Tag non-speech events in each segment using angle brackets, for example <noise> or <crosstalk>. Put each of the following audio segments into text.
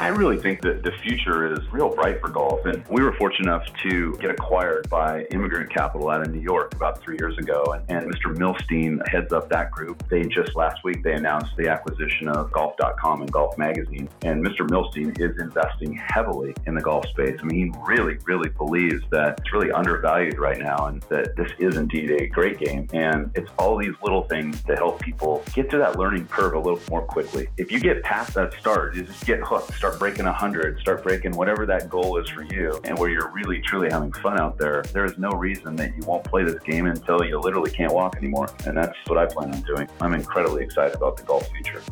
I really think that the future is real bright for golf. And we were fortunate enough to get acquired by Emigrant Capital out of New York about three years ago. And, and Mr. Milstein heads up that group. They just last week, they announced the acquisition of golf.com and Golf Magazine. And Mr. Milstein is investing heavily in the golf space. I mean, he really, really believes that it's really undervalued right now and that this is indeed a great game. And it's all these little things to help people get to that learning curve a little more quickly. If you get past that start, you just get hooked start breaking 100, start breaking whatever that goal is for you, and where you're really, truly having fun out there, there is no reason that you won't play this game until you literally can't walk anymore. And that's what I plan on doing. I'm incredibly excited about the golf future.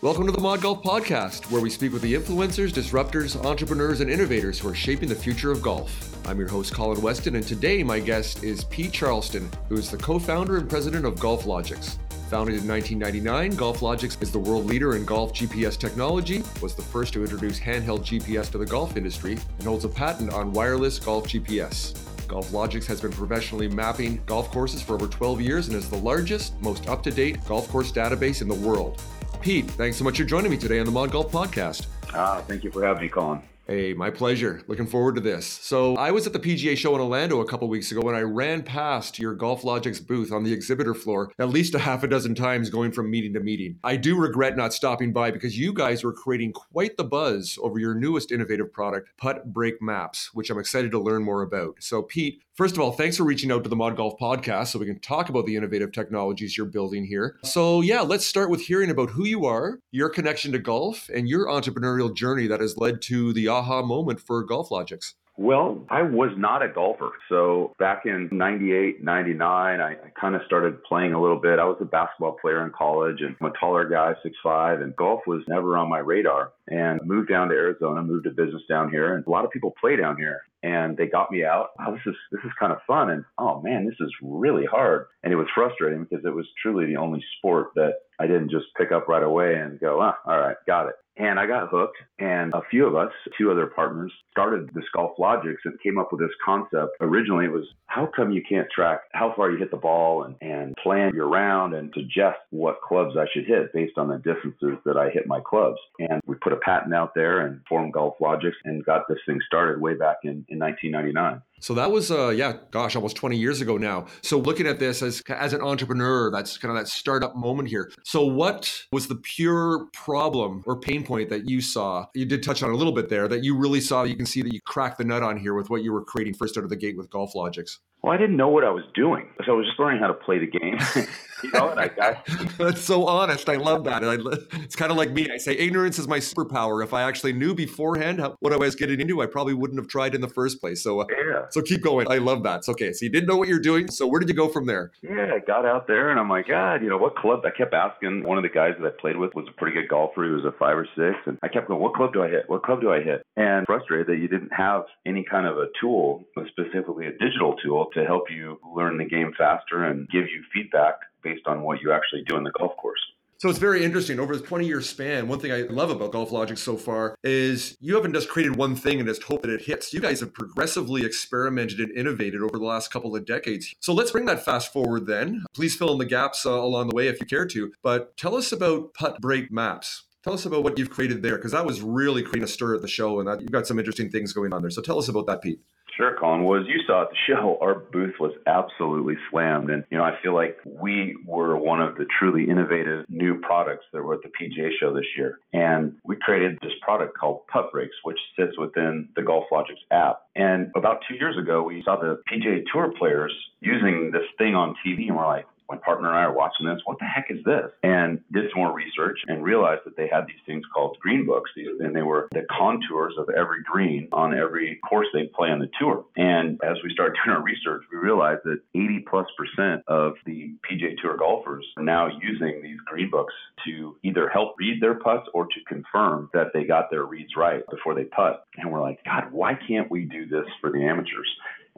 Welcome to the Mod Golf Podcast, where we speak with the influencers, disruptors, entrepreneurs, and innovators who are shaping the future of golf. I'm your host, Colin Weston, and today my guest is Pete Charleston, who is the co founder and president of GolfLogix. Founded in 1999, GolfLogix is the world leader in golf GPS technology, was the first to introduce handheld GPS to the golf industry, and holds a patent on wireless golf GPS. GolfLogix has been professionally mapping golf courses for over 12 years and is the largest, most up to date golf course database in the world. Pete, thanks so much for joining me today on the Mod Golf Podcast. Ah, thank you for having me, Colin. Hey, my pleasure. Looking forward to this. So, I was at the PGA show in Orlando a couple weeks ago and I ran past your GolfLogix booth on the exhibitor floor at least a half a dozen times going from meeting to meeting. I do regret not stopping by because you guys were creating quite the buzz over your newest innovative product, Putt Break Maps, which I'm excited to learn more about. So, Pete, First of all, thanks for reaching out to the Mod Golf podcast so we can talk about the innovative technologies you're building here. So, yeah, let's start with hearing about who you are, your connection to golf, and your entrepreneurial journey that has led to the aha moment for GolfLogix. Well, I was not a golfer. So back in 98, 99, I, I kind of started playing a little bit. I was a basketball player in college and I'm a taller guy, six five, and golf was never on my radar. And moved down to Arizona, moved to business down here, and a lot of people play down here. And they got me out. Oh, this is this is kind of fun. And oh man, this is really hard. And it was frustrating because it was truly the only sport that I didn't just pick up right away and go, ah, all right, got it. And I got hooked, and a few of us, two other partners, started this GolfLogix and came up with this concept. Originally, it was how come you can't track how far you hit the ball and, and plan your round and suggest what clubs I should hit based on the distances that I hit my clubs? And we put a patent out there and formed GolfLogix and got this thing started way back in, in 1999. So that was, uh, yeah, gosh, almost 20 years ago now. So looking at this as as an entrepreneur, that's kind of that startup moment here. So what was the pure problem or pain point that you saw? You did touch on a little bit there that you really saw. You can see that you cracked the nut on here with what you were creating first out of the gate with GolfLogix. Well, I didn't know what I was doing, so I was just learning how to play the game. <laughs> <laughs> you know, and I got. <laughs> That's so honest. I love that. I, it's kind of like me. I say ignorance is my superpower. If I actually knew beforehand how, what I was getting into, I probably wouldn't have tried in the first place. So, uh, yeah. So keep going. I love that. It's okay. So you didn't know what you're doing. So where did you go from there? Yeah, I got out there and I'm like, God, you know, what club? I kept asking. One of the guys that I played with was a pretty good golfer. He was a five or six, and I kept going, what club do I hit? What club do I hit? And frustrated that you didn't have any kind of a tool, specifically a digital tool, to help you learn the game faster and give you feedback based on what you actually do in the golf course. So it's very interesting. Over the 20 year span, one thing I love about Golf Logic so far is you haven't just created one thing and just hope that it hits. You guys have progressively experimented and innovated over the last couple of decades. So let's bring that fast forward then. Please fill in the gaps uh, along the way if you care to. But tell us about Putt Break Maps. Tell us about what you've created there, because that was really creating a stir at the show, and that, you've got some interesting things going on there. So tell us about that, Pete. Sure, Colin. Well, as you saw at the show, <laughs> our booth was absolutely slammed. And, you know, I feel like we were one of the truly innovative new products that were at the PGA show this year. And we created this product called Putt Breaks, which sits within the GolfLogix app. And about two years ago, we saw the PGA Tour players using this thing on TV, and we're like, my partner and I are watching this. What the heck is this? And did some more research and realized that they had these things called green books, and they were the contours of every green on every course they play on the tour. And as we started <laughs> doing our research, we realized that 80 plus percent of the PGA Tour golfers are now using these green books to either help read their putts or to confirm that they got their reads right before they putt. And we're like, God, why can't we do this for the amateurs?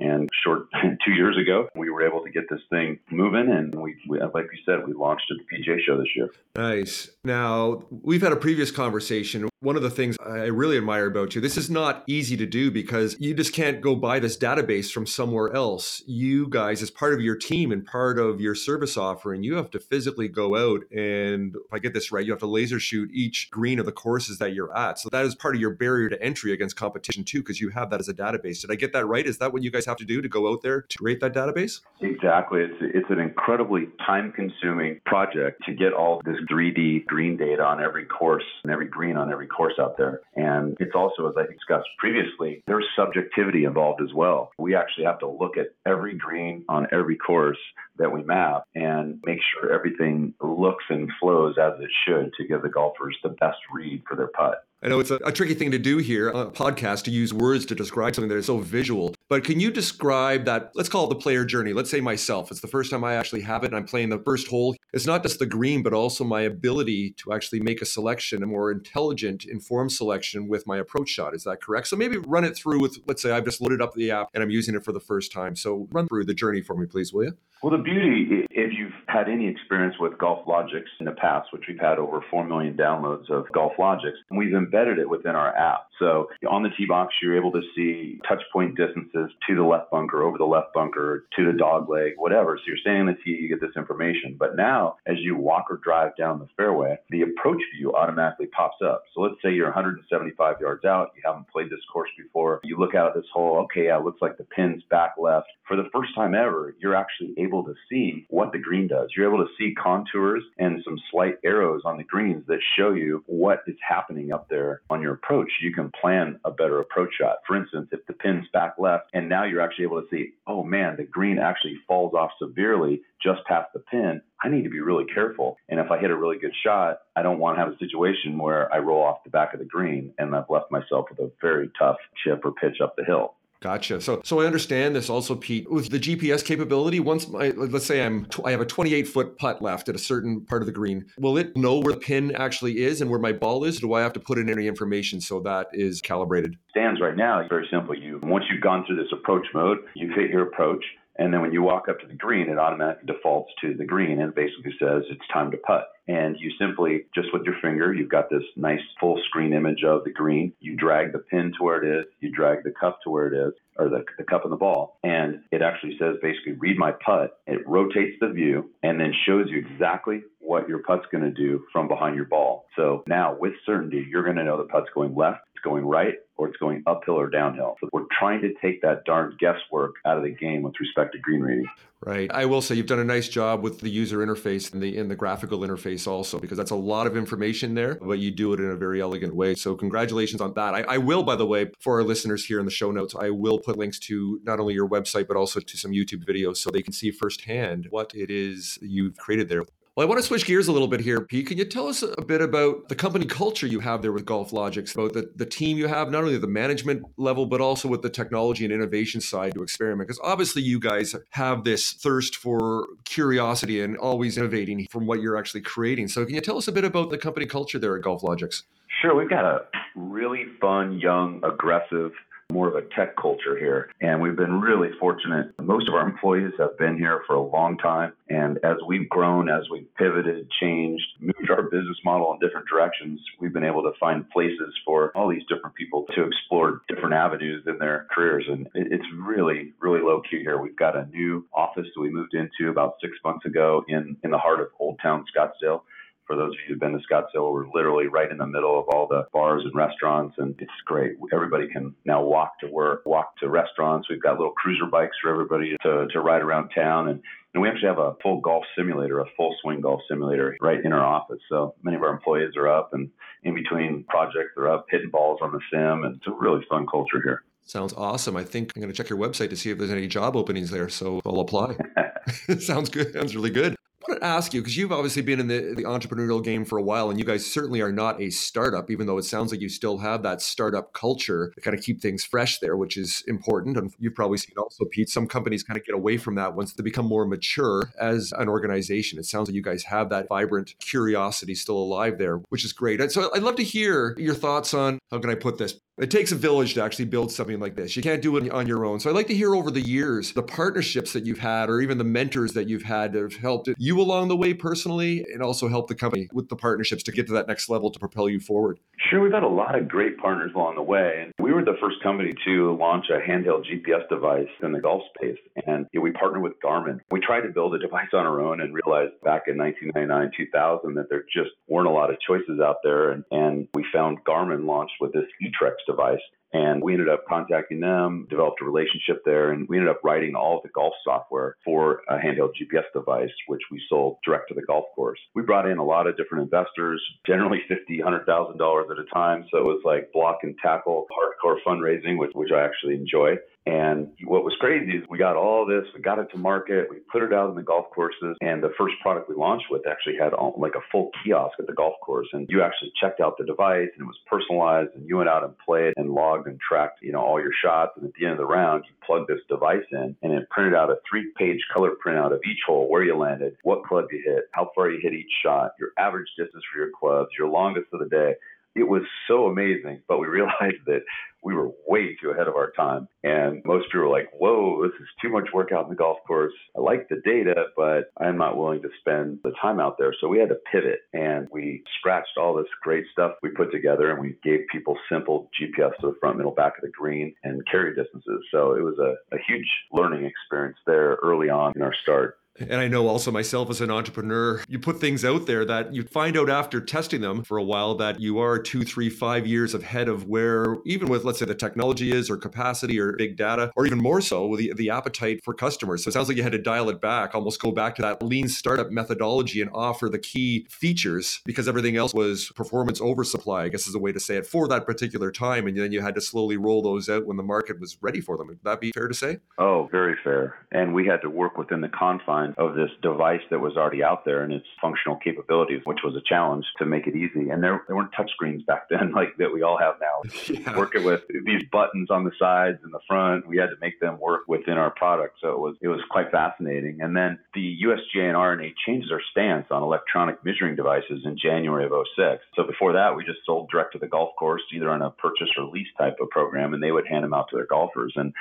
And short <laughs> two years ago, we were able to get this thing moving, and we, we, uh, like you said, we launched at the PGA Show this year. Nice. Now, we've had a previous conversation. One of the things I really admire about you, this is not easy to do because you just can't go buy this database from somewhere else. You guys, as part of your team and part of your service offering, you have to physically go out and, if I get this right, you have to laser shoot each green of the courses that you're at. So that is part of your barrier to entry against competition too, because you have that as a database. Did I get that right? Is that what you guys have to do to go out there to create that database? Exactly. It's, it's an incredibly time consuming project to get all this 3D green data on every course and every green on every course out there. And it's also, as I discussed previously, there's subjectivity involved as well. We actually have to look at every green on every course that we map and make sure everything looks and flows as it should to give the golfers the best read for their putt. I know it's a, a, tricky thing to do here on a podcast to use words to describe something that is so visual. But can you describe that? Let's call it the player journey. Let's say myself. It's the first time I actually have it and I'm playing the first hole. It's not just the green, but also my ability to actually make a selection, a more intelligent, informed selection with my approach shot. Is that correct? So maybe run it through with, let's say I've just loaded up the app and I'm using it for the first time. So run through the journey for me, please, will you? Well, the beauty, if you've had any experience with GolfLogix in the past, which we've had over 4 million downloads of GolfLogix, and we've embedded it within our app. So on the tee box, you're able to see touch point distances to the left bunker, over the left bunker, to the dog leg, whatever. So you're standing on the tee, you get this information. But now, as you walk or drive down the fairway, the approach view automatically pops up. So let's say you're 175 yards out, you haven't played this course before, you look out at this hole, okay, yeah, it looks like the pin's back left. For the first time ever, you're actually able to see what the green does. You're able to see contours and some slight arrows on the greens that show you what is happening up there on your approach. You can plan a better approach shot. For instance, if the pin's back left and now you're actually able to see, oh man, the green actually falls off severely just past the pin, I need to be really careful. And if I hit a really good shot, I don't want to have a situation where I roll off the back of the green and I've left myself with a very tough chip or pitch up the hill. Gotcha. So, so I understand this also, Pete. With the GPS capability, once my, let's say I'm, I have a 28 foot putt left at a certain part of the green, will it know where the pin actually is and where my ball is? Do I have to put in any information so that is calibrated? Stands right now, very simple. You once you've gone through this approach mode, you hit your approach, and then when you walk up to the green, it automatically defaults to the green and basically says it's time to putt. And you simply, just with your finger, you've got this nice full screen image of the green. You drag the pin to where it is, you drag the cup to where it is, or the, the cup and the ball. And it actually says basically, read my putt. It rotates the view and then shows you exactly what your putt's going to do from behind your ball. So now, with certainty, you're going to know the putt's going left, it's going right, or it's going uphill or downhill. So we're trying to take that darn guesswork out of the game with respect to green reading. Right. I will say you've done a nice job with the user interface and the in the graphical interface also because that's a lot of information there, but you do it in a very elegant way. So congratulations on that. I, I will, by the way, for our listeners here in the show notes, I will put links to not only your website but also to some YouTube videos so they can see firsthand what it is you've created there. Well, I want to switch gears a little bit here, Pete. Can you tell us a bit about the company culture you have there with GolfLogix, about the, the team you have, not only the management level, but also with the technology and innovation side to experiment? Because obviously you guys have this thirst for curiosity and always innovating from what you're actually creating. So can you tell us a bit about the company culture there at GolfLogix? Sure. We've got a really fun, young, aggressive more of a tech culture here. And we've been really fortunate. Most of our employees have been here for a long time. And as we've grown, as we've pivoted, changed, moved our business model in different directions, we've been able to find places for all these different people to explore different avenues in their careers. And it's really, really low key here. We've got a new office that we moved into about six months ago in, in the heart of Old Town Scottsdale for those of you who've been to Scottsdale, we're literally right in the middle of all the bars and restaurants, and it's great. Everybody can now walk to work, walk to restaurants. We've got little cruiser bikes for everybody to, to ride around town, and and we actually have a full golf simulator, a full swing golf simulator right in our office. So many of our employees are up and in between projects, they're up hitting balls on the sim. And it's a really fun culture here. Sounds awesome. I think I'm going to check your website to see if there's any job openings there. So I'll apply. <laughs> <laughs> Sounds good. Sounds really good. Want to ask you because you've obviously been in the, the entrepreneurial game for a while, and you guys certainly are not a startup, even though it sounds like you still have that startup culture to kind of keep things fresh there, which is important. And you've probably seen also, Pete, some companies kind of get away from that once they become more mature as an organization. It sounds like you guys have that vibrant curiosity still alive there, which is great. So I'd love to hear your thoughts on how can I put this? It takes a village to actually build something like this. You can't do it on your own. So I'd like to hear over the years the partnerships that you've had or even the mentors that you've had that have helped you along the way personally and also help the company with the partnerships to get to that next level to propel you forward. Sure, we've had a lot of great partners along the way. And we were the first company to launch a handheld GPS device in the golf space. And you know, we partnered with Garmin. We tried to build a device on our own and realized back in 1999, 2000 that there just weren't a lot of choices out there. And, and we found Garmin launched with this eTrex device. And we ended up contacting them, developed a relationship there, and we ended up writing all of the golf software for a handheld GPS device, which we sold direct to the golf course. We brought in a lot of different investors, generally fifty, hundred thousand dollars at a time. So it was like block and tackle, hardcore fundraising, which which I actually enjoy. And what was crazy is we got all this, we got it to market, we put it out in the golf courses, and the first product we launched with actually had all, like a full kiosk at the golf course. And you actually checked out the device and it was personalized, and you went out and played and logged and tracked, you know, all your shots. And at the end of the round, you plug this device in, and it printed out a three-page color printout of each hole, where you landed, what club you hit, how far you hit each shot, your average distance for your clubs, your longest of the day it was so amazing, but we <laughs> realized that we were way too ahead of our time. And most people were like, whoa, this is too much work out in the golf course. I like the data, but I'm not willing to spend the time out there. So we had to pivot and we scratched all this great stuff we put together and we gave people simple GPS to the front, middle, back of the green and carry distances. So it was a, a huge learning experience there early on in our start. And I know also myself as an entrepreneur, you put things out there that you find out after testing them for a while that you are two, three, five years ahead of where, even with, let's say, the technology is or capacity or big data, or even more so, with the, the appetite for customers. So it sounds like you had to dial it back, almost go back to that lean startup methodology and offer the key features because everything else was performance oversupply, I guess is a way to say it, for that particular time. And then you had to slowly roll those out when the market was ready for them. Would that be fair to say? Oh, very fair. And we had to work within the confines of this device that was already out there and its functional capabilities, which was a challenge to make it easy. And there, there weren't touchscreens back <laughs> then like that we all have now. <laughs> Yeah. Working with these buttons on the sides and the front, we had to make them work within our product. So it was it was quite fascinating. And then the USGA and R&A changed their stance on electronic measuring devices in January of 06. So before that, we just sold direct to the golf course, either on a purchase or lease type of program, and they would hand them out to their golfers. And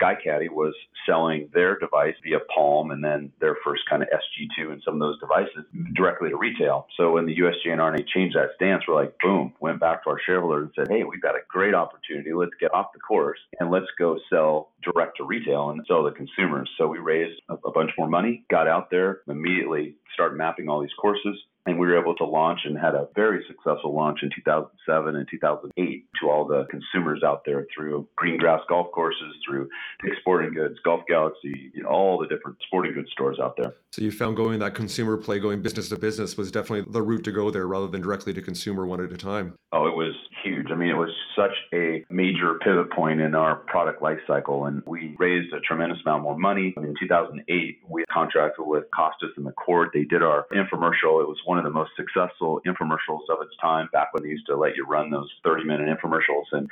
SkyCaddie was selling their device via Palm and then their first kind of SG2 and some of those devices directly to retail. So when the R&A changed that stance, we're like, boom, went back to our shareholders and said, hey, we've got a great opportunity. Let's get off the course and let's go sell direct to retail and sell to consumers. So we raised a, a bunch more money, got out there, immediately started mapping all these courses, and we were able to launch and had a very successful launch in 2007 and 2008 to all the consumers out there through green grass golf courses, through Dick's Sporting Goods, Golf Galaxy, you know, all the different sporting goods stores out there. So you found going that consumer play, going business to business, was definitely the route to go there rather than directly to consumer one at a time. Oh, it was huge. I mean, it was such a major pivot point in our product life cycle, and we raised a tremendous amount more money. In 2008, we contracted with Kostis and McCord. They did our infomercial. It was one of the most successful infomercials of its time back when they used to let you run those 30 minute infomercials. And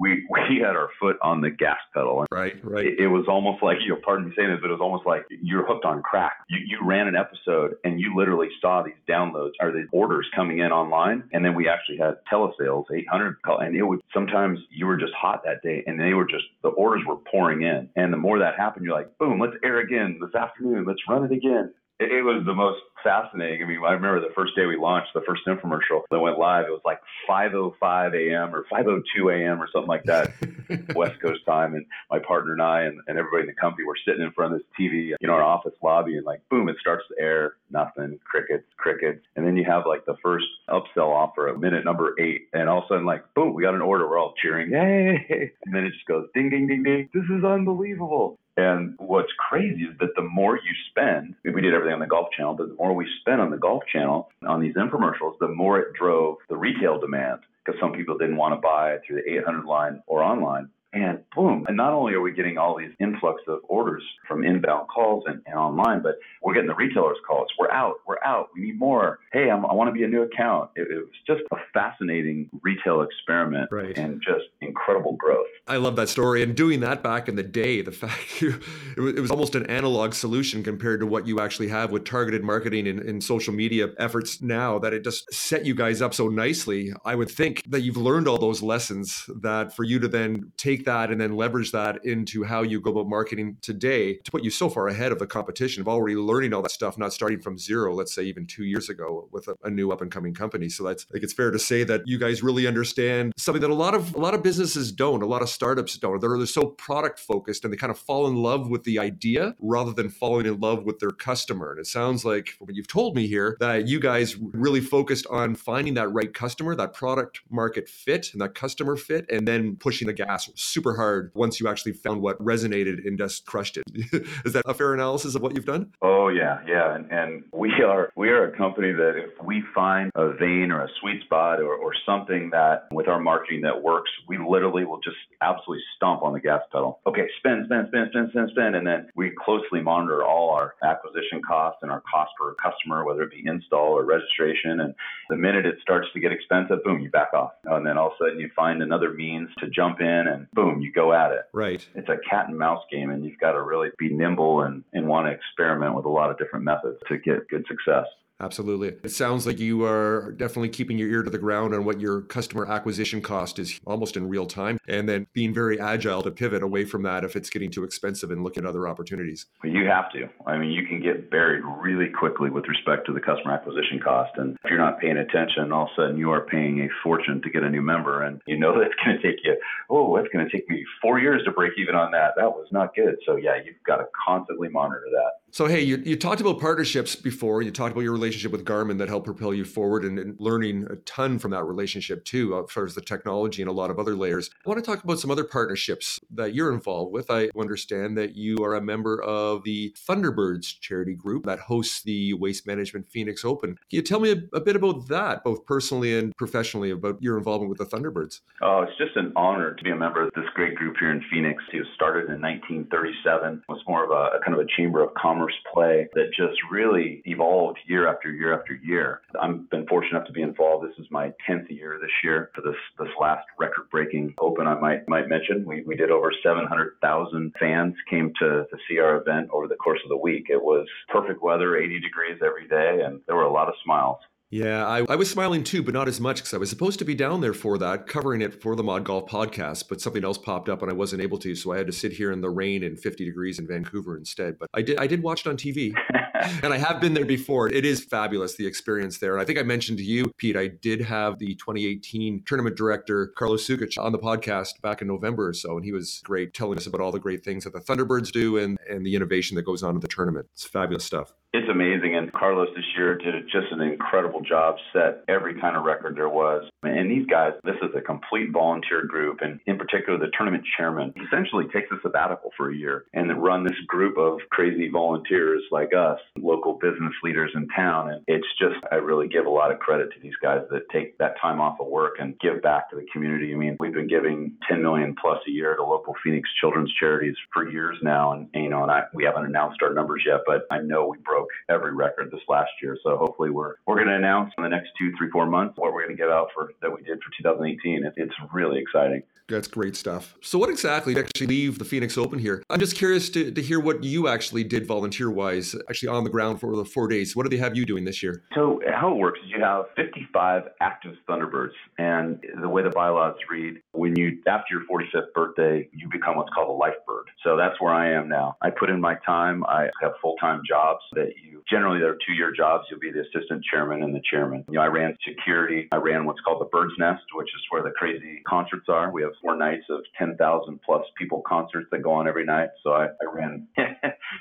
we we had our foot on the gas pedal. Right, right. It, it, was almost like you know, pardon me saying this, but it was almost like you're hooked on crack. You you ran an episode and you literally saw these downloads or the orders coming in online, and then we actually had telesales, 800, call, and it would sometimes you were just hot that day, and they were just the orders were pouring in, and the more that happened, you're like, boom, let's air again this afternoon, let's run it again, it, it was the most fascinating. I mean, I remember the first day we launched the first infomercial that went live. It was like 5:05 a.m. or 5:02 a.m. or something like that, <laughs> West Coast time. And my partner and I and, and everybody in the company were sitting in front of this TV in our office lobby, and like, boom, it starts to air. Nothing, crickets, crickets, and then you have like the first upsell offer at minute number eight, and all of a sudden, like, boom, we got an order. We're all cheering, yay! And then it just goes ding, ding, ding, ding. This is unbelievable. And what's crazy is that the more you spend, we did everything on the Golf Channel, but the more we spent on the Golf Channel on these infomercials, the more it drove the retail demand because some people didn't want to buy through the 800 line or online. And boom. And not only are we getting all these influx of orders from inbound calls and, and online, but we're getting the retailers calls. We're out. We're out. We need more. Hey, I'm, i want to be a new account. It, it, was just a fascinating retail experiment right. and just incredible growth. I love that story. And doing that back in the day, the <laughs> fact you, it, was, it was almost an analog solution compared to what you actually have with targeted marketing and, and social media efforts now, that it just set you guys up so nicely. I would think that you've learned all those lessons that for you to then take that and then leverage that into how you go about marketing today to put you so far ahead of the competition of already learning all that stuff, not starting from zero, let's say even two years ago with a, a new up and coming company. So that's think it's fair to say that you guys really understand something that a lot of a lot of businesses don't, a lot of startups don't. They're, they're so product focused and they kind of fall in love with the idea rather than falling in love with their customer. And it sounds like what you've told me here that you guys really focused on finding that right customer, that product market fit and that customer fit, and then pushing the gas super hard once you actually found what resonated and just crushed it. <laughs> Is that a fair analysis of what you've done? Oh yeah, yeah. And, and we are we are a company that if we find a vein or a sweet spot or, or something that with our marketing that works, we literally will just absolutely stomp on the gas pedal. Okay, spend, spend, spend, spend, spend, spend, and then we closely monitor all our acquisition costs and our cost per customer, whether it be install or registration. And the minute it starts to get expensive, boom, you back off. And then all of a sudden you find another means to jump in and boom, you go at it. Right. It's a cat and mouse game and you've got to really be nimble and, and want to experiment with a lot of different methods to get good success. Absolutely. It sounds like you are definitely keeping your ear to the ground on what your customer acquisition cost is almost in real time, and then being very agile to pivot away from that if it's getting too expensive and look at other opportunities. You have to. I mean, you can get buried really quickly with respect to the customer acquisition cost. And if you're not paying attention, all of a sudden you are paying a fortune to get a new member. And you know <laughs> that's going to take you, oh, that's going to take me four years to break even on that. That was not good. So, yeah, you've got to constantly monitor that. So, hey, you, you talked about partnerships before. You talked about your relationship with Garmin that helped propel you forward and, and learning a ton from that relationship, too, uh, as far as the technology and a lot of other layers. I want to talk about some other partnerships that you're involved with. I understand that you are a member of the Thunderbirds charity group that hosts the Waste Management Phoenix Open. Can you tell me a, a bit about that, both personally and professionally, about your involvement with the Thunderbirds? Oh, it's just an honor to be a member of this great group here in Phoenix. It was started in 1937. It was more of a, a kind of a chamber of commerce commerce play that just really evolved year after year after year. I've been fortunate enough to be involved. This is my 10th year this year for this this last record breaking open. I might might mention we, we did over 700,000 fans came to, to see our event over the course of the week. It was perfect weather, 80 degrees every day, and there were a lot of smiles. Yeah, I, I was smiling too, but not as much because I was supposed to be down there for that, covering it for the Mod Golf podcast, but something else popped up and I wasn't able to, so I had to sit here in the rain and 50 degrees in Vancouver instead. But I did I did watch it on TV, <laughs> and I have been there before. It is fabulous the experience there. And I think I mentioned to you, Pete, I did have the 2018 tournament director Carlos Sugich on the podcast back in November or so, and he was great telling us about all the great things that the Thunderbirds do and and the innovation that goes on in the tournament. It's fabulous stuff. It's amazing. And Carlos this year did just an incredible job, set every kind of record there was. And these guys, this is a complete volunteer group. And in particular, the tournament chairman essentially takes a sabbatical for a year and run this group of crazy volunteers like us, local business leaders in town. And it's just, I really give a lot of credit to these guys that take that time off of work and give back to the community. I mean, we've been giving 10 million plus a year to local Phoenix children's charities for years now. And, you know, and I, we haven't announced our numbers yet, but I know we broke broke every record this last year. So hopefully we're we're going to announce in the next two, three, four months what we're going to give out for that we did for 2018. It, it's really exciting. That's great stuff. So, what exactly actually leave the Phoenix Open here? I'm just curious to, to hear what you actually did volunteer wise, actually on the ground for the four days. What do they have you doing this year? So, how it works is you have 55 active Thunderbirds, and the way the bylaws read, when you after your 45th birthday, you become what's called a life bird. So that's where I am now. I put in my time. I have full time jobs that you generally they're two year jobs. You'll be the assistant chairman and the chairman. You know, I ran security. I ran what's called the Bird's Nest, which is where the crazy concerts are. We have four nights of 10,000 plus people concerts that go on every night. So I, I ran, <laughs>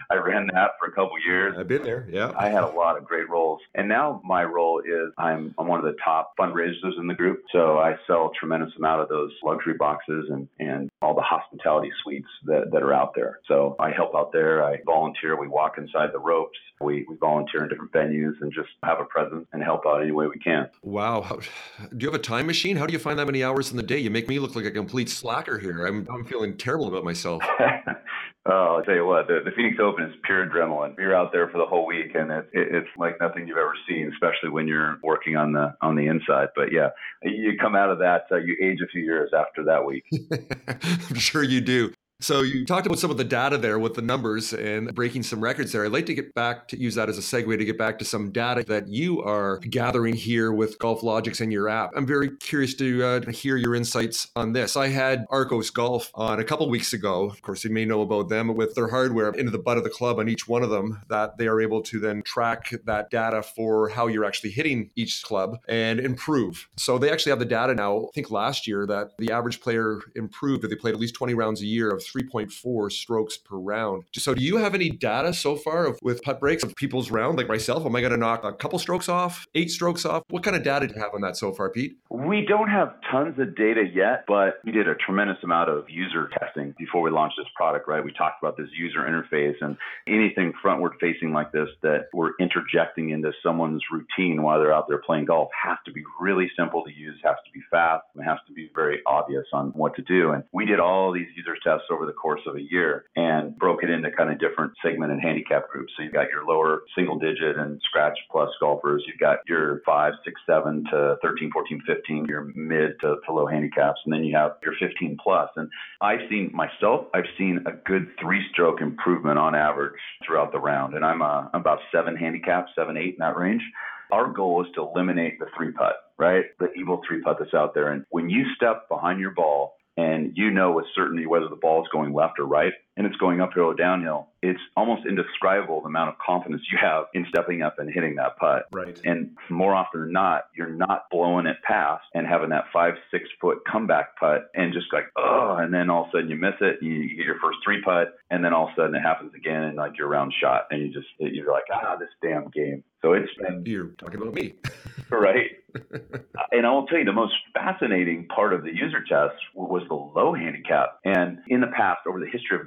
I ran that for a couple years. I've been there. Yeah. I had a lot of great roles. And now my role is I'm, I'm one of the top fundraisers in the group. So I sell a tremendous amount of those luxury boxes and, and all the hospitality suites that, that are out there. So I help out there. I volunteer. We walk inside the ropes. We, we volunteer in different venues and just have a presence and help out any way we can. Wow. Do you have a time machine? How do you find that many hours in the day? You make me look like a complete slacker here. I'm, I'm feeling terrible about myself. <laughs> Oh, I'll tell you what, the, the Phoenix Open it's pure adrenaline. You're out there for the whole week, and it, it, it's like nothing you've ever seen, especially when you're working on the on the inside. But yeah, you come out of that, uh, you age a few years after that week. <laughs> I'm sure you do. So you talked about some of the data there with the numbers and breaking some records there. I'd like to get back to use that as a segue to get back to some data that you are gathering here with GolfLogix and your app. I'm very curious to uh, hear your insights on this. I had Arccos Golf on a couple weeks ago. Of course, you may know about them with their hardware into the butt of the club on each one of them that they are able to then track that data for how you're actually hitting each club and improve. So they actually have the data now. I think last year that the average player improved if they played at least 20 rounds a year of 3.4 strokes per round. So, do you have any data so far of, with putt breaks of people's round, like myself? Am I going to knock a couple strokes off, eight strokes off? What kind of data do you have on that so far, Pete? We don't have tons of data yet, but we did a tremendous amount of user testing before we launched this product, right? We talked about this user interface and anything frontward facing like this that we're interjecting into someone's routine while they're out there playing golf has to be really simple to use, has to be fast, and has to be very obvious on what to do. And we did all these user tests the course of a year and broke it into kind of different segment and handicap groups. So you've got your lower single digit and scratch plus golfers. You've got your five, six, seven to 13, 14, 15, your mid to, to low handicaps. And then you have your 15 plus. And I've seen myself, I've seen a good three stroke improvement on average throughout the round. And I'm, uh, I'm about seven handicaps, seven, eight in that range. Our goal is to eliminate the three putt, right? The evil three putt that's out there. And when you step behind your ball and you know with certainty whether the ball is going left or right and it's going uphill or downhill, it's almost indescribable the amount of confidence you have in stepping up and hitting that putt. Right. And more often than not, you're not blowing it past and having that five, six foot comeback putt and just like, oh, and then all of a sudden you miss it, you, you get your first three putt, and then all of a sudden it happens again and like your round shot, and you just, you're like, ah, this damn game. So it's been. You're talking about me. <laughs> right. <laughs> and I will tell you, the most fascinating part of the user test was the low handicap. And in the past, over the history of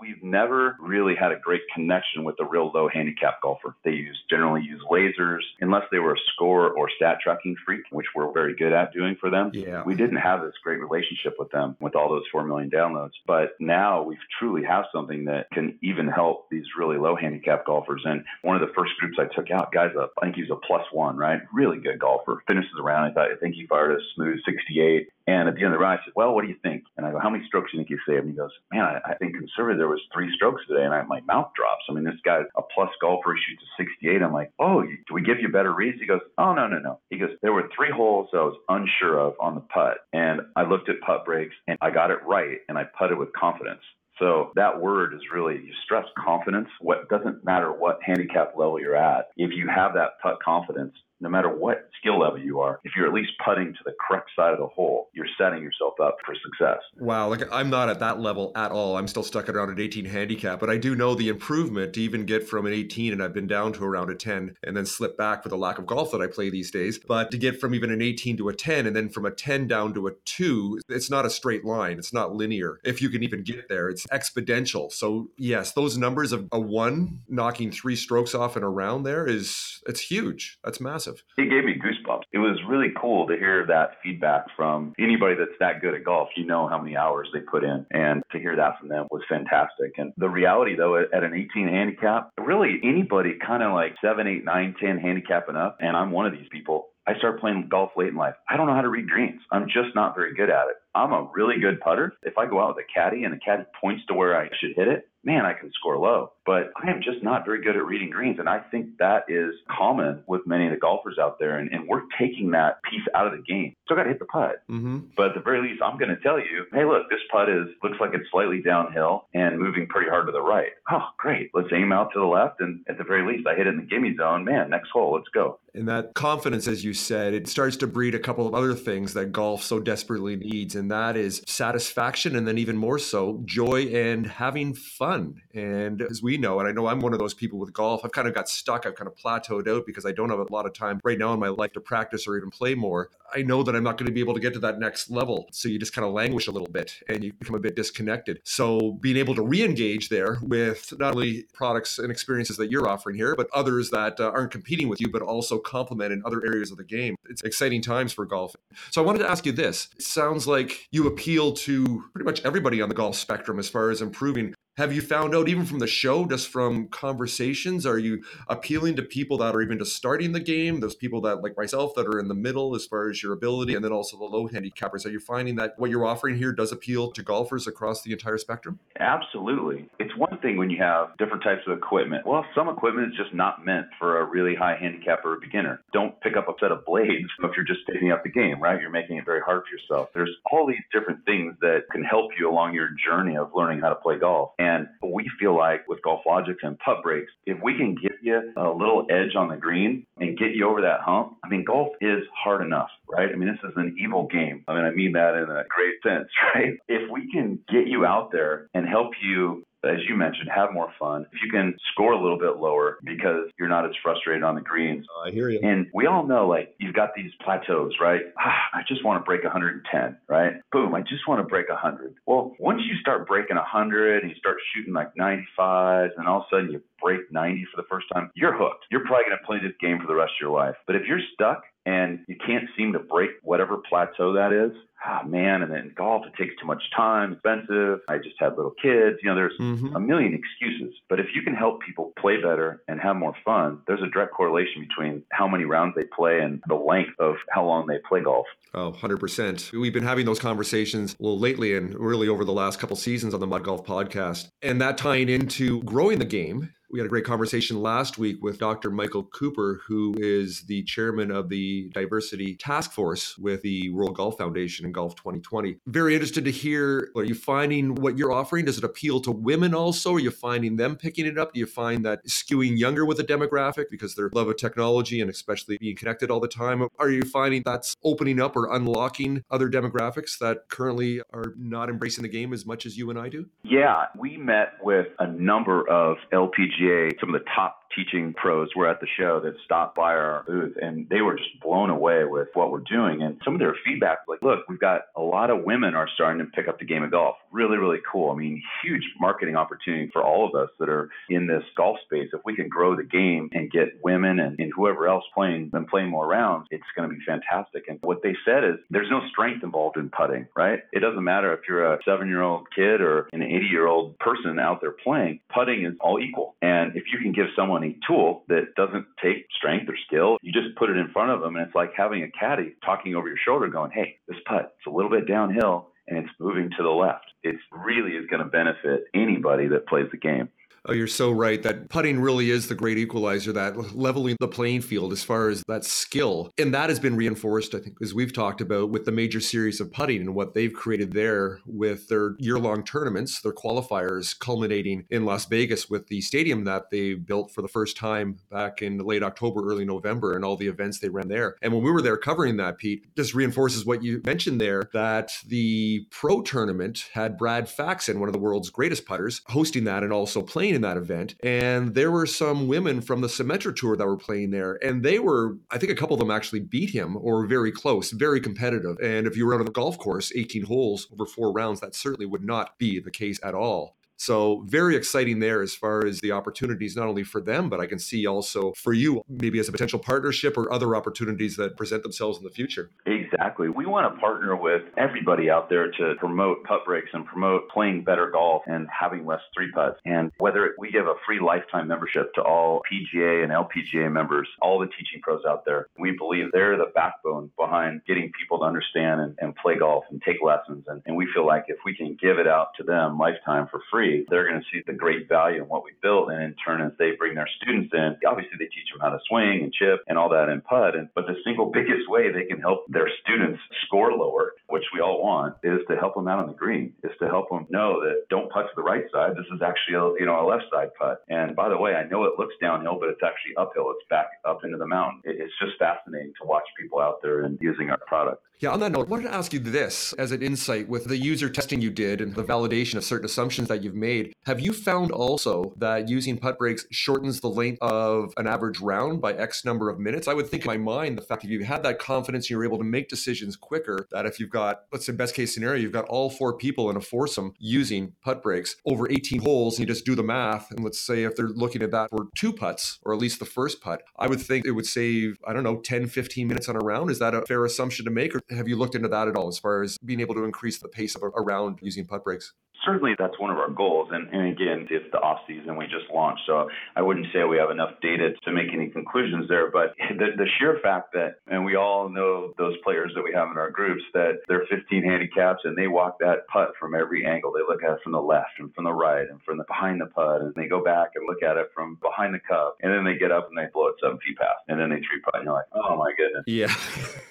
We've never really had a great connection with the real low handicap golfer. They use generally use lasers, unless they were a score or stat tracking freak, which we're very good at doing for them. Yeah. We didn't have this great relationship with them with all those 4 million downloads. But now we truly have something that can even help these really low handicap golfers. And one of the first groups I took out, guys, I think he was a plus one, right? Really good golfer. Finishes around. I thought, I think he fired a smooth 68. And at the end of the round, I said, well, what do you think? And I go, how many strokes do you think you saved? And he goes, man, I, I think conservative, there was three strokes today. And I, my mouth drops. I mean, this guy's a plus golfer, shoots a 68. I'm like, oh, do we give you better reads? He goes, oh, no, no, no. He goes, there were three holes I was unsure of on the putt. And I looked at putt breaks and I got it right and I putted with confidence. So that word is really you stress confidence. What doesn't matter what handicap level you're at. If you have that putt confidence, no matter what skill level you are, if you're at least putting to the correct side of the hole, you're setting yourself up for success. Wow, like I'm not at that level at all. I'm still stuck at around an 18 handicap, but I do know the improvement to even get from an 18 and I've been down to around a 10 and then slip back for the lack of golf that I play these days. But to get from even an 18 to a 10 and then from a 10 down to a 2, it's not a straight line. It's not linear. If you can even get there, it's exponential. So, yes, those numbers of a 1 knocking 3 strokes off in a round there is it's huge. That's massive impressive. It gave me goosebumps. It was really cool to hear that feedback from anybody that's that good at golf. You know how many hours they put in, and to hear that from them was fantastic. And the reality, though, at an 18 handicap, really anybody kind of like 7, 8, 9, 10 handicap and up, and I'm one of these people. I start playing golf late in life. I don't know how to read greens. I'm just not very good at it. I'm a really good putter. If I go out with a caddy and the caddy points to where I should hit it, man, I can score low. But I am just not very good at reading greens. And I think that is common with many of the golfers out there. And, and we're taking that piece out of the game. Still got to hit the putt. Mm-hmm. But at the very least, I'm going to tell you, hey, look, this putt is looks like it's slightly downhill and moving pretty hard to the right. Oh, great. Let's aim out to the left. And at the very least, I hit it in the gimme zone. Man, next hole, let's go. And that confidence, as you said, it starts to breed a couple of other things that golf so desperately needs. And that is satisfaction. And then even more so, joy and having fun. And as we know, and I know I'm one of those people with golf, I've kind of got stuck. I've kind of plateaued out because I don't have a lot of time right now in my life to practice or even play more. I know that I'm not going to be able to get to that next level. So you just kind of languish a little bit and you become a bit disconnected. So being able to re engage there with not only products and experiences that you're offering here, but others that uh, aren't competing with you, but also complement in other areas of the game. It's exciting times for golf. So I wanted to ask you this. It sounds like you appeal to pretty much everybody on the golf spectrum as far as improving Have you found out even from the show, just from conversations, are you appealing to people that are even just starting the game? Those people that like myself that are in the middle as far as your ability, and then also the low handicappers. Are you finding that what you're offering here does appeal to golfers across the entire spectrum? Absolutely. It's one thing when you have different types of equipment. Well, some equipment is just not meant for a really high handicap or a beginner. Don't pick up a set of blades <laughs> if you're just picking up the game, right? You're making it very hard for yourself. There's all these different things that can help you along your journey of learning how to play golf. And we feel like with GolfLogix and putt breaks, if we can give you a little edge on the green and get you over that hump, I mean, golf is hard enough, right? I mean, this is an evil game. I mean, I mean that in a great sense, <laughs> right? If we can get you out there and help you as you mentioned, have more fun. If you can score a little bit lower because you're not as frustrated on the greens. Uh, I hear you. And we all know, like, you've got these plateaus, right? Ah, <sighs> I just want to break 110, right? Boom, I just want to break 100. Well, once you start breaking 100 and you start shooting like 95, and all of a sudden you break 90 for the first time, you're hooked. You're probably going to play this game for the rest of your life. But if you're stuck and you can't seem to break whatever plateau that is, ah, man, and then golf, it takes too much time, expensive. I just had little kids. You know, there's mm-hmm. a million excuses. But if you can help people play better and have more fun, there's a direct correlation between how many rounds they play and the length of how long they play golf. Oh, 100%. We've been having those conversations well lately and really over the last couple seasons on the Mod Golf podcast. And that tying into growing the game we had a great conversation last week with Dr. Michael Cooper, who is the chairman of the diversity task force with the World Golf Foundation and Golf 2020. Very interested to hear are you finding what you're offering? Does it appeal to women also? Are you finding them picking it up? Do you find that skewing younger with the demographic because their love of technology and especially being connected all the time? Are you finding that's opening up or unlocking other demographics that currently are not embracing the game as much as you and I do? Yeah, we met with a number of LPG PGA, some of the top teaching pros were at the show that stopped by our booth and they were just blown away with what we're doing. And some of their feedback, like, look, we've got a lot of women are starting to pick up the game of golf. Really, really cool. I mean, huge marketing opportunity for all of us that are in this golf space. If we can grow the game and get women and, and whoever else playing and playing more rounds, it's going to be fantastic. And what they said is there's no strength involved in putting, right? It doesn't matter if you're a seven year old kid or an 80 year old person out there playing, putting is all equal. And if you can give someone a tool that doesn't take strength or skill, you just put it in front of them, and it's like having a caddy talking over your shoulder, going, "Hey, this putt, it's a little bit downhill." And it's moving to the left. It really is going to benefit anybody that plays the game. Oh, you're so right that putting really is the great equalizer, that leveling the playing field as far as that skill. And that has been reinforced, I think, as we've talked about with the major series of putting and what they've created there with their year long tournaments, their qualifiers culminating in Las Vegas with the stadium that they built for the first time back in late October, early November, and all the events they ran there. And when we were there covering that, Pete, just reinforces what you mentioned there that the pro tournament had Brad Faxon, one of the world's greatest putters, hosting that and also playing playing in that event. And there were some women from the Symetra Tour that were playing there. And they were, I think a couple of them actually beat him or very close, very competitive. And if you were on a golf course, 18 holes over four rounds, that certainly would not be the case at all. So very exciting there as far as the opportunities, not only for them, but I can see also for you, maybe as a potential partnership or other opportunities that present themselves in the future. Exactly. We want to partner with everybody out there to promote putt breaks and promote playing better golf and having less three putts. And whether we give a free lifetime membership to all PGA and LPGA members, all the teaching pros out there, we believe they're the backbone behind getting people to understand and, and play golf and take lessons. And, and we feel like if we can give it out to them lifetime for free, they're going to see the great value in what we built. And in turn, as they bring their students in, obviously they teach them how to swing and chip and all that in putt. And, but the single biggest way they can help their students score lower, which we all want, is to help them out on the green, is to help them know that don't putt to the right side. This is actually a, you know, a left side putt. And by the way, I know it looks downhill, but it's actually uphill. It's back up into the mountain. It's just fascinating to watch people out there and using our product. Yeah, on that note, I wanted to ask you this as an insight with the user testing you did and the validation of certain assumptions that you've made. Have you found also that using putt breaks shortens the length of an average round by X number of minutes? I would think in my mind the fact that you had that confidence, you're able to make decisions quicker. That if you've got, let's say, best case scenario, you've got all four people in a foursome using putt breaks over 18 holes, and you just do the math. And let's say if they're looking at that for two putts, or at least the first putt, I would think it would save, I don't know, 10, 15 minutes on a round. Is that a fair assumption to make? Or have you looked into that at all as far as being able to increase the pace of a round using putt breaks? Certainly that's one of our goals. And, and again, it's the off season we just launched, so I wouldn't say we have enough data to make any conclusions there. But the, the sheer fact that, and we all know those players that we have in our groups, that they're 15 handicaps and they walk that putt from every angle. They look at it from the left and from the right and from the behind the putt, and they go back and look at it from behind the cup, and then they get up and they blow it seven feet past, and then they three putt, and you're like, oh my goodness. Yeah.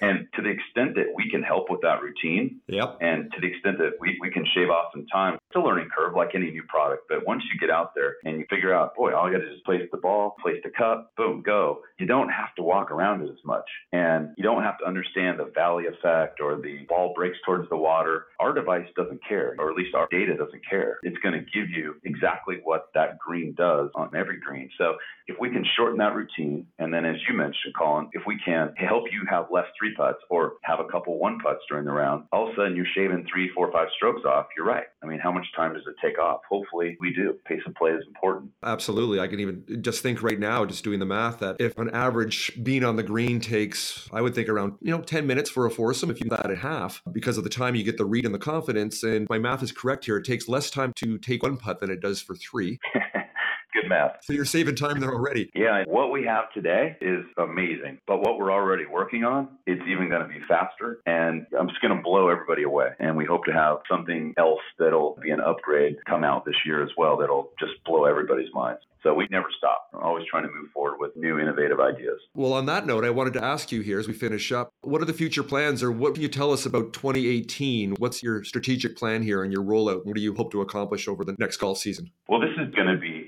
<laughs> and to the extent that we can help with that routine, yep. and to the extent that we, we can shave off some time, it's a learning curve like any new product. But once you get out there and you figure out, boy, all you got to do is place the ball, place the cup, boom, go. You don't have to walk around it as much. And you don't have to understand the valley effect or the ball breaks towards the water. Our device doesn't care, or at least our data doesn't care. It's going to give you exactly what that green does on every green. So if we can shorten that routine, and then as you mentioned, Colin, if we can help you have less three putts or have a couple one putts during the round, all of a sudden you're shaving three, four, five strokes off. You're right. I mean, how much time does it take off? Hopefully we do. Pace of play is important. Absolutely. I can even just think right now, just doing the math, that if an average being on the green takes, I would think around, you know, 10 minutes for a foursome, if you that in half, because of the time you get the read and the confidence. And my math is correct here. It takes less time to take one putt than it does for three. <laughs> So you're saving time there already. Yeah, what we have today is amazing. But what we're already working on, it's even going to be faster. And I'm just going to blow everybody away. And we hope to have something else that'll be an upgrade come out this year as well that'll just blow everybody's minds. So we never stop. We're always trying to move forward with new innovative ideas. Well, on that note, I wanted to ask you here as we finish up what are the future plans or what can you tell us about 2018? What's your strategic plan here and your rollout? What do you hope to accomplish over the next golf season? Well, this is going to be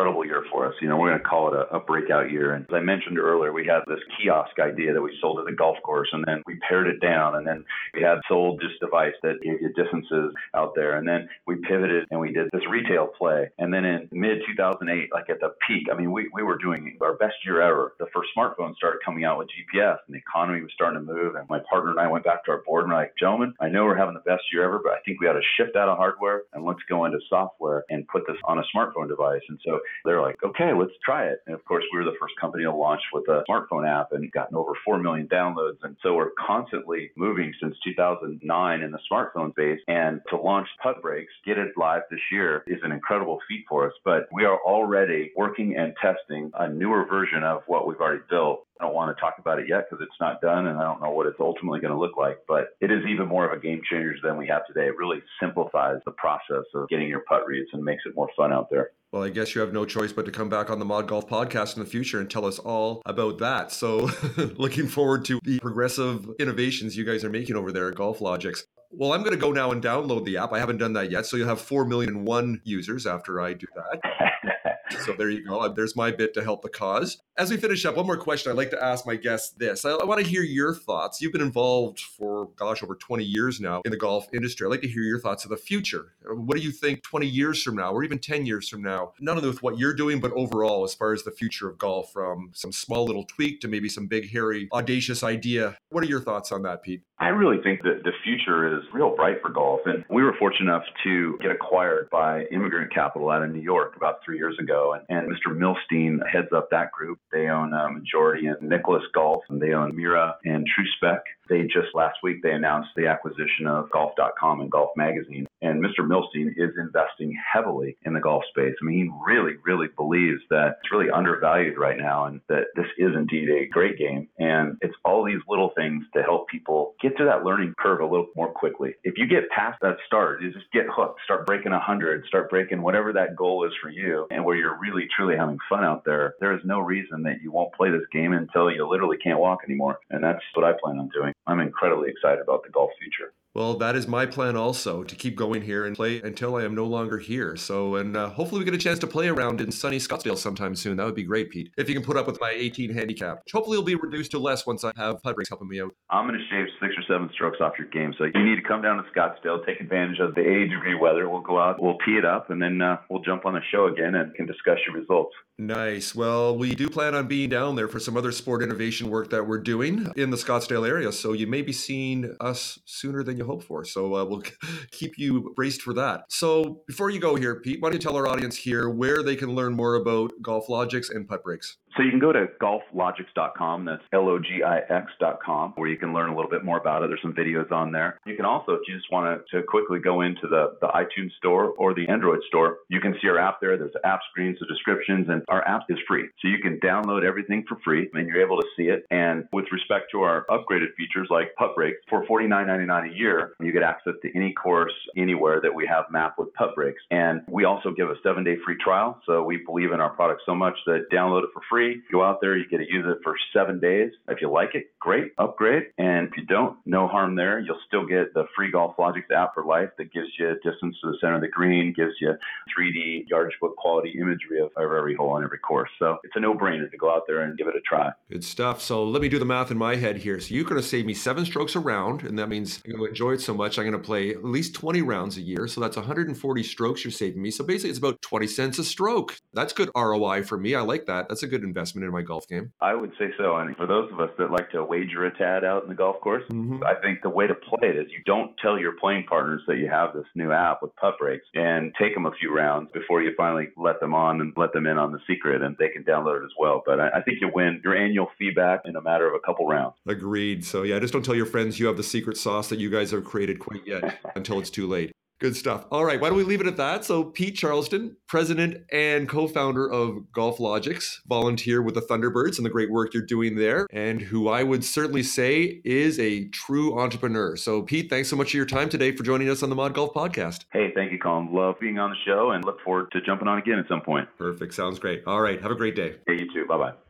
incredible year for us. You know, we're going to call it a, a breakout year. And as I mentioned earlier, we had this kiosk idea that we sold at the golf course, and then we pared it down, and then we had sold this device that gave you distances out there, and then we pivoted and we did this retail play. And then in mid 2008, like at the peak, I mean, we, we were doing our best year ever. The first smartphone started coming out with GPS, and the economy was starting to move. And my partner and I went back to our board and we're like, gentlemen, I know we're having the best year ever, but I think we ought to shift out of hardware and let's go into software and put this on a smartphone device. And so they're like, okay, let's try it. And of course, we were the first company to launch with a smartphone app and gotten over 4 million downloads. And so we're constantly moving since 2009 in the smartphone space. And to launch Putt Breaks, get it live this year is an incredible feat for us. But we are already working and testing a newer version of what we've already built I don't want to talk about it yet because it's not done and I don't know what it's ultimately going to look like, but it is even more of a game changer than we have today. It really simplifies the process of getting your putt reads and makes it more fun out there. Well, I guess you have no choice but to come back on the Mod Golf podcast in the future and tell us all about that. So, <laughs> looking forward to the progressive innovations you guys are making over there at GolfLogix. Well, I'm going to go now and download the app. I haven't done that yet. So, you'll have 4 million one users after I do that. <laughs> So there you go. There's my bit to help the cause. As we finish up, one more question I'd like to ask my guests this. I, I want to hear your thoughts. You've been involved for, gosh, over 20 years now in the golf industry. I'd like to hear your thoughts of the future. What do you think 20 years from now, or even 10 years from now, not only with what you're doing, but overall as far as the future of golf, from some small little tweak to maybe some big, hairy, audacious idea? What are your thoughts on that, Pete? I really think that the future is real bright for golf. And we were fortunate enough to get acquired by Emigrant Capital out of New York about three years ago. And, and Mr. Milstein heads up that group. They own a majority in Nicklaus Golf, and they own Mira and TrueSpec. They just last week they announced the acquisition of golf.com and Golf Magazine. And Mr. Milstein is investing heavily in the golf space. I mean, he really, really believes that it's really undervalued right now and that this is indeed a great game. And it's all these little things to help people get to that learning curve a little more quickly. If you get past that start, you just get hooked, start breaking 100, start breaking whatever that goal is for you, and where you're really, truly having fun out there, there is no reason that you won't play this game until you literally can't walk anymore. And that's what I plan on doing. I'm incredibly excited about the golf future. Well, that is my plan also to keep going here and play until I am no longer here. So, and uh, hopefully we get a chance to play around in sunny Scottsdale sometime soon. That would be great, Pete. If you can put up with my 18 handicap, which hopefully will be reduced to less once I have putt helping me out. I'm going to shave six or seven strokes off your game. So you need to come down to Scottsdale, take advantage of the 80 degree weather. We'll go out, we'll tee it up, and then uh, we'll jump on the show again and can discuss your results. Nice. Well, we do plan on being down there for some other sport innovation work that we're doing in the Scottsdale area. So you may be seeing us sooner than you hope for. So uh, we'll <laughs> keep you braced for that. So before you go here, Pete, why don't you tell our audience here where they can learn more about GolfLogix and putt breaks? So you can go to golflogix.com. That's L-O-G-I-X.com, where you can learn a little bit more about it. There's some videos on there. You can also, if you just want to, quickly go into the, the iTunes store or the Android store, you can see our app there. There's app screens, the descriptions, and our app is free. So you can download everything for free, and you're able to see it. And with respect to our upgraded features like putt breaks, for $49.99 a year, you get access to any course anywhere that we have mapped with putt breaks. And we also give a seven-day free trial. So we believe in our product so much that download it for free free. Go out there, you get to use it for seven days. If you like it, great, upgrade. And if you don't, no harm there. You'll still get the free GolfLogix app for life that gives you distance to the center of the green, gives you 3D yardage book quality imagery of, every hole on every course. So it's a no-brainer to go out there and give it a try. Good stuff. So let me do the math in my head here. So you're going to save me seven strokes a round, and that means I'm going to enjoy it so much. I'm going to play at least 20 rounds a year. So that's 140 strokes you're saving me. So basically, it's about 20 cents a stroke. That's good ROI for me. I like that. That's a good investment in my golf game. I would say so. And for those of us that like to wager a tad out in the golf course, mm-hmm. I think the way to play it is you don't tell your playing partners that you have this new app with putt breaks and take them a few rounds before you finally let them on and let them in on the secret and they can download it as well. But I, I think you win your annual feedback in a matter of a couple rounds. Agreed. So yeah, just don't tell your friends you have the secret sauce that you guys have created quite yet <laughs> until it's too late. Good stuff. All right, why don't we leave it at that? So, Pete Charleston, president and co founder of GolfLogix, volunteer with the Thunderbirds and the great work you're doing there, and who I would certainly say is a true entrepreneur. So, Pete, thanks so much for your time today for joining us on the Mod Golf Podcast. Hey, thank you, Colin. Love being on the show and look forward to jumping on again at some point. Perfect. Sounds great. All right, have a great day. Hey, you too. Bye bye.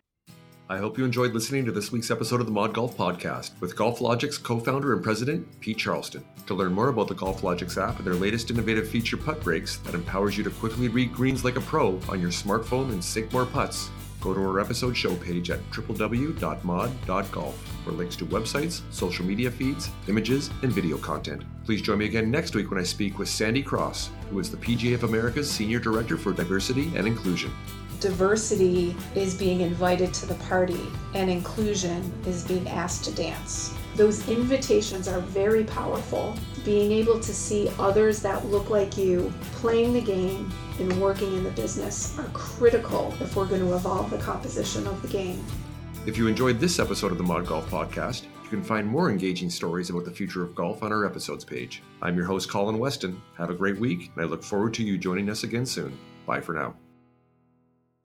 I hope you enjoyed listening to this week's episode of the Mod Golf Podcast with GolfLogix co founder and president, Pete Charleston. To learn more about the GolfLogix app and their latest innovative feature putt breaks that empowers you to quickly read greens like a pro on your smartphone and sink more putts, go to our episode show page at www.mod.golf for links to websites, social media feeds, images, and video content. Please join me again next week when I speak with Sandy Cross, who is the PGA of America's Senior Director for Diversity and Inclusion diversity is being invited to the party and inclusion is being asked to dance. Those invitations are very powerful. Being able to see others that look like you playing the game and working in the business are critical if we're going to evolve the composition of the game. If you enjoyed this episode of the Mod Golf Podcast, you can find more engaging stories about the future of golf on our episodes page. I'm your host, Colin Weston. Have a great week, and I look forward to you joining us again soon. Bye for now.